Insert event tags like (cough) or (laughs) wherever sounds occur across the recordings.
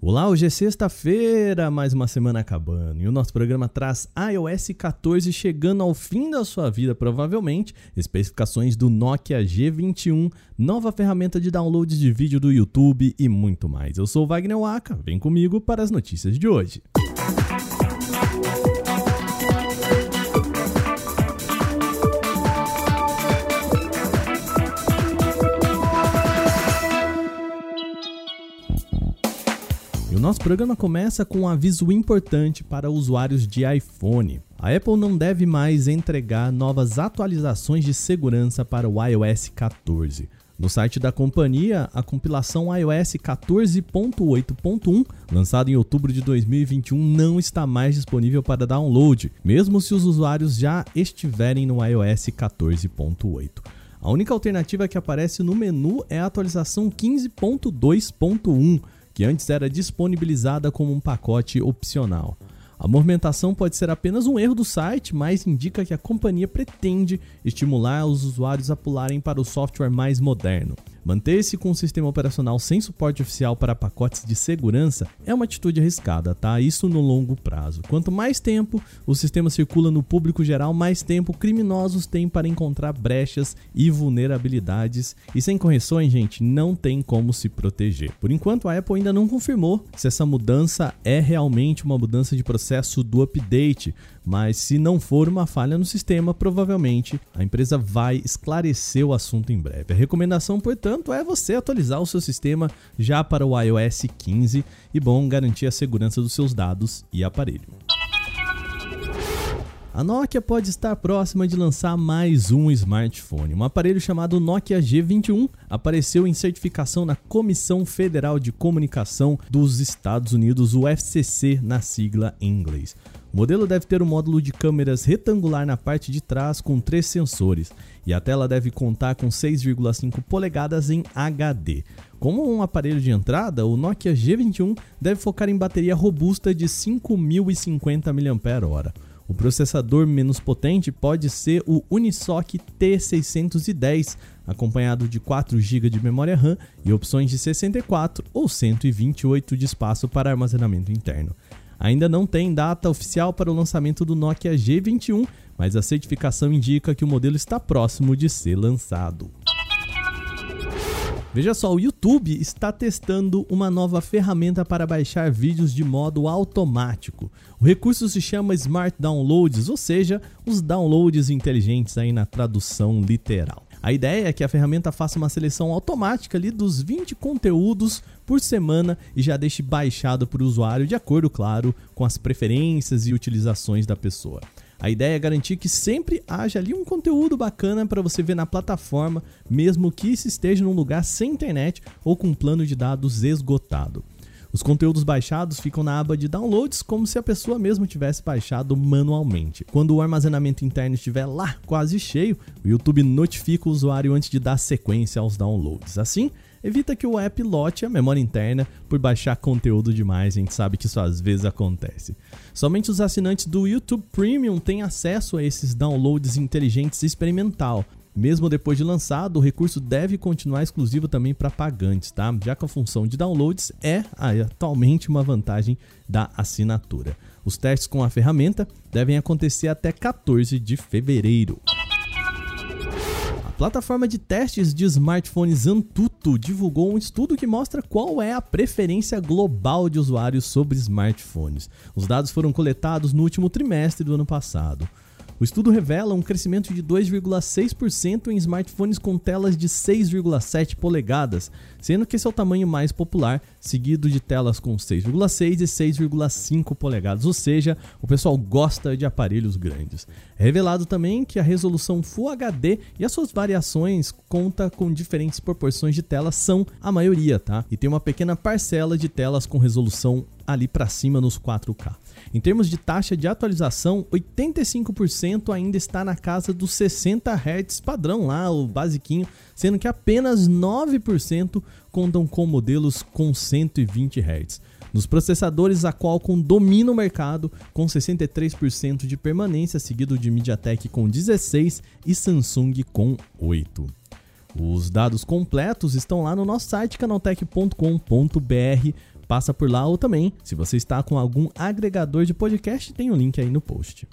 Olá, hoje é sexta-feira, mais uma semana acabando, e o nosso programa traz iOS 14 chegando ao fim da sua vida, provavelmente, especificações do Nokia G21, nova ferramenta de downloads de vídeo do YouTube e muito mais. Eu sou o Wagner Waka, vem comigo para as notícias de hoje. O nosso programa começa com um aviso importante para usuários de iPhone. A Apple não deve mais entregar novas atualizações de segurança para o iOS 14. No site da companhia, a compilação iOS 14.8.1, lançada em outubro de 2021, não está mais disponível para download, mesmo se os usuários já estiverem no iOS 14.8. A única alternativa que aparece no menu é a atualização 15.2.1 que antes era disponibilizada como um pacote opcional. A movimentação pode ser apenas um erro do site, mas indica que a companhia pretende estimular os usuários a pularem para o software mais moderno. Manter-se com um sistema operacional sem suporte oficial para pacotes de segurança é uma atitude arriscada, tá? Isso no longo prazo. Quanto mais tempo o sistema circula no público geral, mais tempo criminosos têm para encontrar brechas e vulnerabilidades. E sem correções, gente, não tem como se proteger. Por enquanto, a Apple ainda não confirmou se essa mudança é realmente uma mudança de processo do update, mas se não for uma falha no sistema, provavelmente a empresa vai esclarecer o assunto em breve. A recomendação, portanto, é você atualizar o seu sistema já para o iOS 15 e bom garantir a segurança dos seus dados e aparelho. A Nokia pode estar próxima de lançar mais um smartphone. Um aparelho chamado Nokia G21 apareceu em certificação na Comissão Federal de Comunicação dos Estados Unidos, o FCC na sigla em inglês. O modelo deve ter um módulo de câmeras retangular na parte de trás com três sensores e a tela deve contar com 6,5 polegadas em HD. Como um aparelho de entrada, o Nokia G21 deve focar em bateria robusta de 5050 mAh. O processador menos potente pode ser o Unisoc T610, acompanhado de 4 GB de memória RAM e opções de 64 ou 128 de espaço para armazenamento interno. Ainda não tem data oficial para o lançamento do Nokia G21, mas a certificação indica que o modelo está próximo de ser lançado. Veja só, o YouTube está testando uma nova ferramenta para baixar vídeos de modo automático. O recurso se chama Smart Downloads, ou seja, os downloads inteligentes aí na tradução literal. A ideia é que a ferramenta faça uma seleção automática ali dos 20 conteúdos por semana e já deixe baixado para o usuário de acordo, claro, com as preferências e utilizações da pessoa. A ideia é garantir que sempre haja ali um conteúdo bacana para você ver na plataforma, mesmo que isso esteja num lugar sem internet ou com um plano de dados esgotado. Os conteúdos baixados ficam na aba de downloads como se a pessoa mesmo tivesse baixado manualmente. Quando o armazenamento interno estiver lá quase cheio, o YouTube notifica o usuário antes de dar sequência aos downloads. Assim, evita que o app lote a memória interna por baixar conteúdo demais, a gente sabe que isso às vezes acontece. Somente os assinantes do YouTube Premium têm acesso a esses downloads inteligentes experimental, mesmo depois de lançado, o recurso deve continuar exclusivo também para pagantes, tá? Já que a função de downloads é atualmente uma vantagem da assinatura. Os testes com a ferramenta devem acontecer até 14 de fevereiro. A plataforma de testes de smartphones Antutu divulgou um estudo que mostra qual é a preferência global de usuários sobre smartphones. Os dados foram coletados no último trimestre do ano passado. O estudo revela um crescimento de 2,6% em smartphones com telas de 6,7 polegadas, sendo que esse é o tamanho mais popular, seguido de telas com 6,6 e 6,5 polegadas, ou seja, o pessoal gosta de aparelhos grandes. É revelado também que a resolução Full HD e as suas variações conta com diferentes proporções de telas são a maioria, tá? E tem uma pequena parcela de telas com resolução ali para cima nos 4K. Em termos de taxa de atualização, 85% ainda está na casa dos 60 Hz padrão lá, o basiquinho, sendo que apenas 9% contam com modelos com 120 Hz. Nos processadores, a Qualcomm domina o mercado com 63% de permanência, seguido de MediaTek com 16 e Samsung com 8. Os dados completos estão lá no nosso site canaltech.com.br Passa por lá ou também, se você está com algum agregador de podcast, tem o um link aí no post.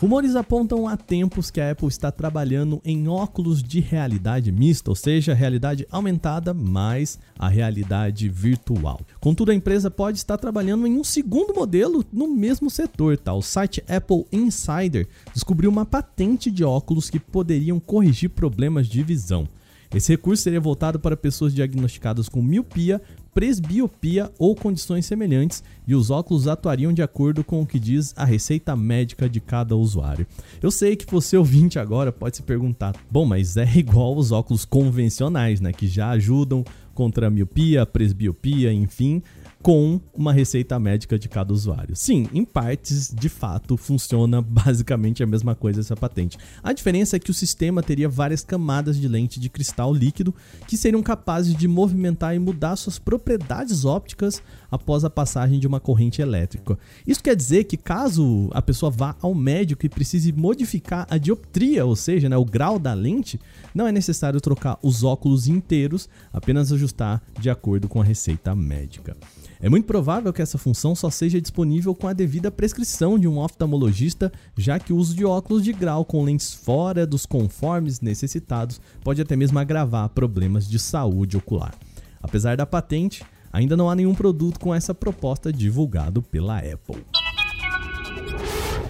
Rumores apontam há tempos que a Apple está trabalhando em óculos de realidade mista, ou seja, realidade aumentada mais a realidade virtual. Contudo, a empresa pode estar trabalhando em um segundo modelo no mesmo setor. Tá? O site Apple Insider descobriu uma patente de óculos que poderiam corrigir problemas de visão. Esse recurso seria voltado para pessoas diagnosticadas com miopia, presbiopia ou condições semelhantes, e os óculos atuariam de acordo com o que diz a receita médica de cada usuário. Eu sei que você ouvinte agora pode se perguntar: bom, mas é igual os óculos convencionais, né, que já ajudam contra a miopia, presbiopia, enfim, com uma receita médica de cada usuário. Sim, em partes, de fato, funciona (laughs) basicamente a mesma coisa essa patente. A diferença é que o sistema teria várias camadas de lente de cristal líquido que seriam capazes de movimentar e mudar suas propriedades ópticas após a passagem de uma corrente elétrica. Isso quer dizer que caso a pessoa vá ao médico e precise modificar a dioptria, ou seja, né, o grau da lente, não é necessário trocar os óculos inteiros, apenas ajustar de acordo com a receita médica. É muito provável que essa função só seja disponível com a devida prescrição de um oftalmologista, já que o uso de óculos de grau com lentes fora dos conformes necessitados pode até mesmo agravar problemas de saúde ocular. Apesar da patente, ainda não há nenhum produto com essa proposta divulgado pela Apple.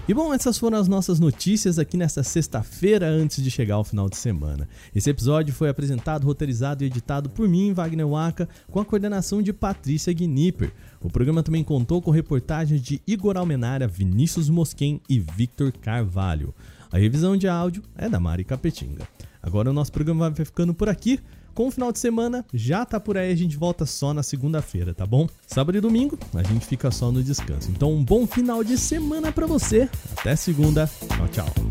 E bom, essas foram as nossas notícias aqui nesta sexta-feira antes de chegar ao final de semana. Esse episódio foi apresentado, roteirizado e editado por mim, Wagner Waka, com a coordenação de Patrícia Gnipper. O programa também contou com reportagens de Igor Almenara, Vinícius Mosquen e Victor Carvalho. A revisão de áudio é da Mari Capetinga. Agora o nosso programa vai ficando por aqui. Com o final de semana, já tá por aí, a gente volta só na segunda-feira, tá bom? Sábado e domingo, a gente fica só no descanso. Então, um bom final de semana para você. Até segunda. Tchau, tchau.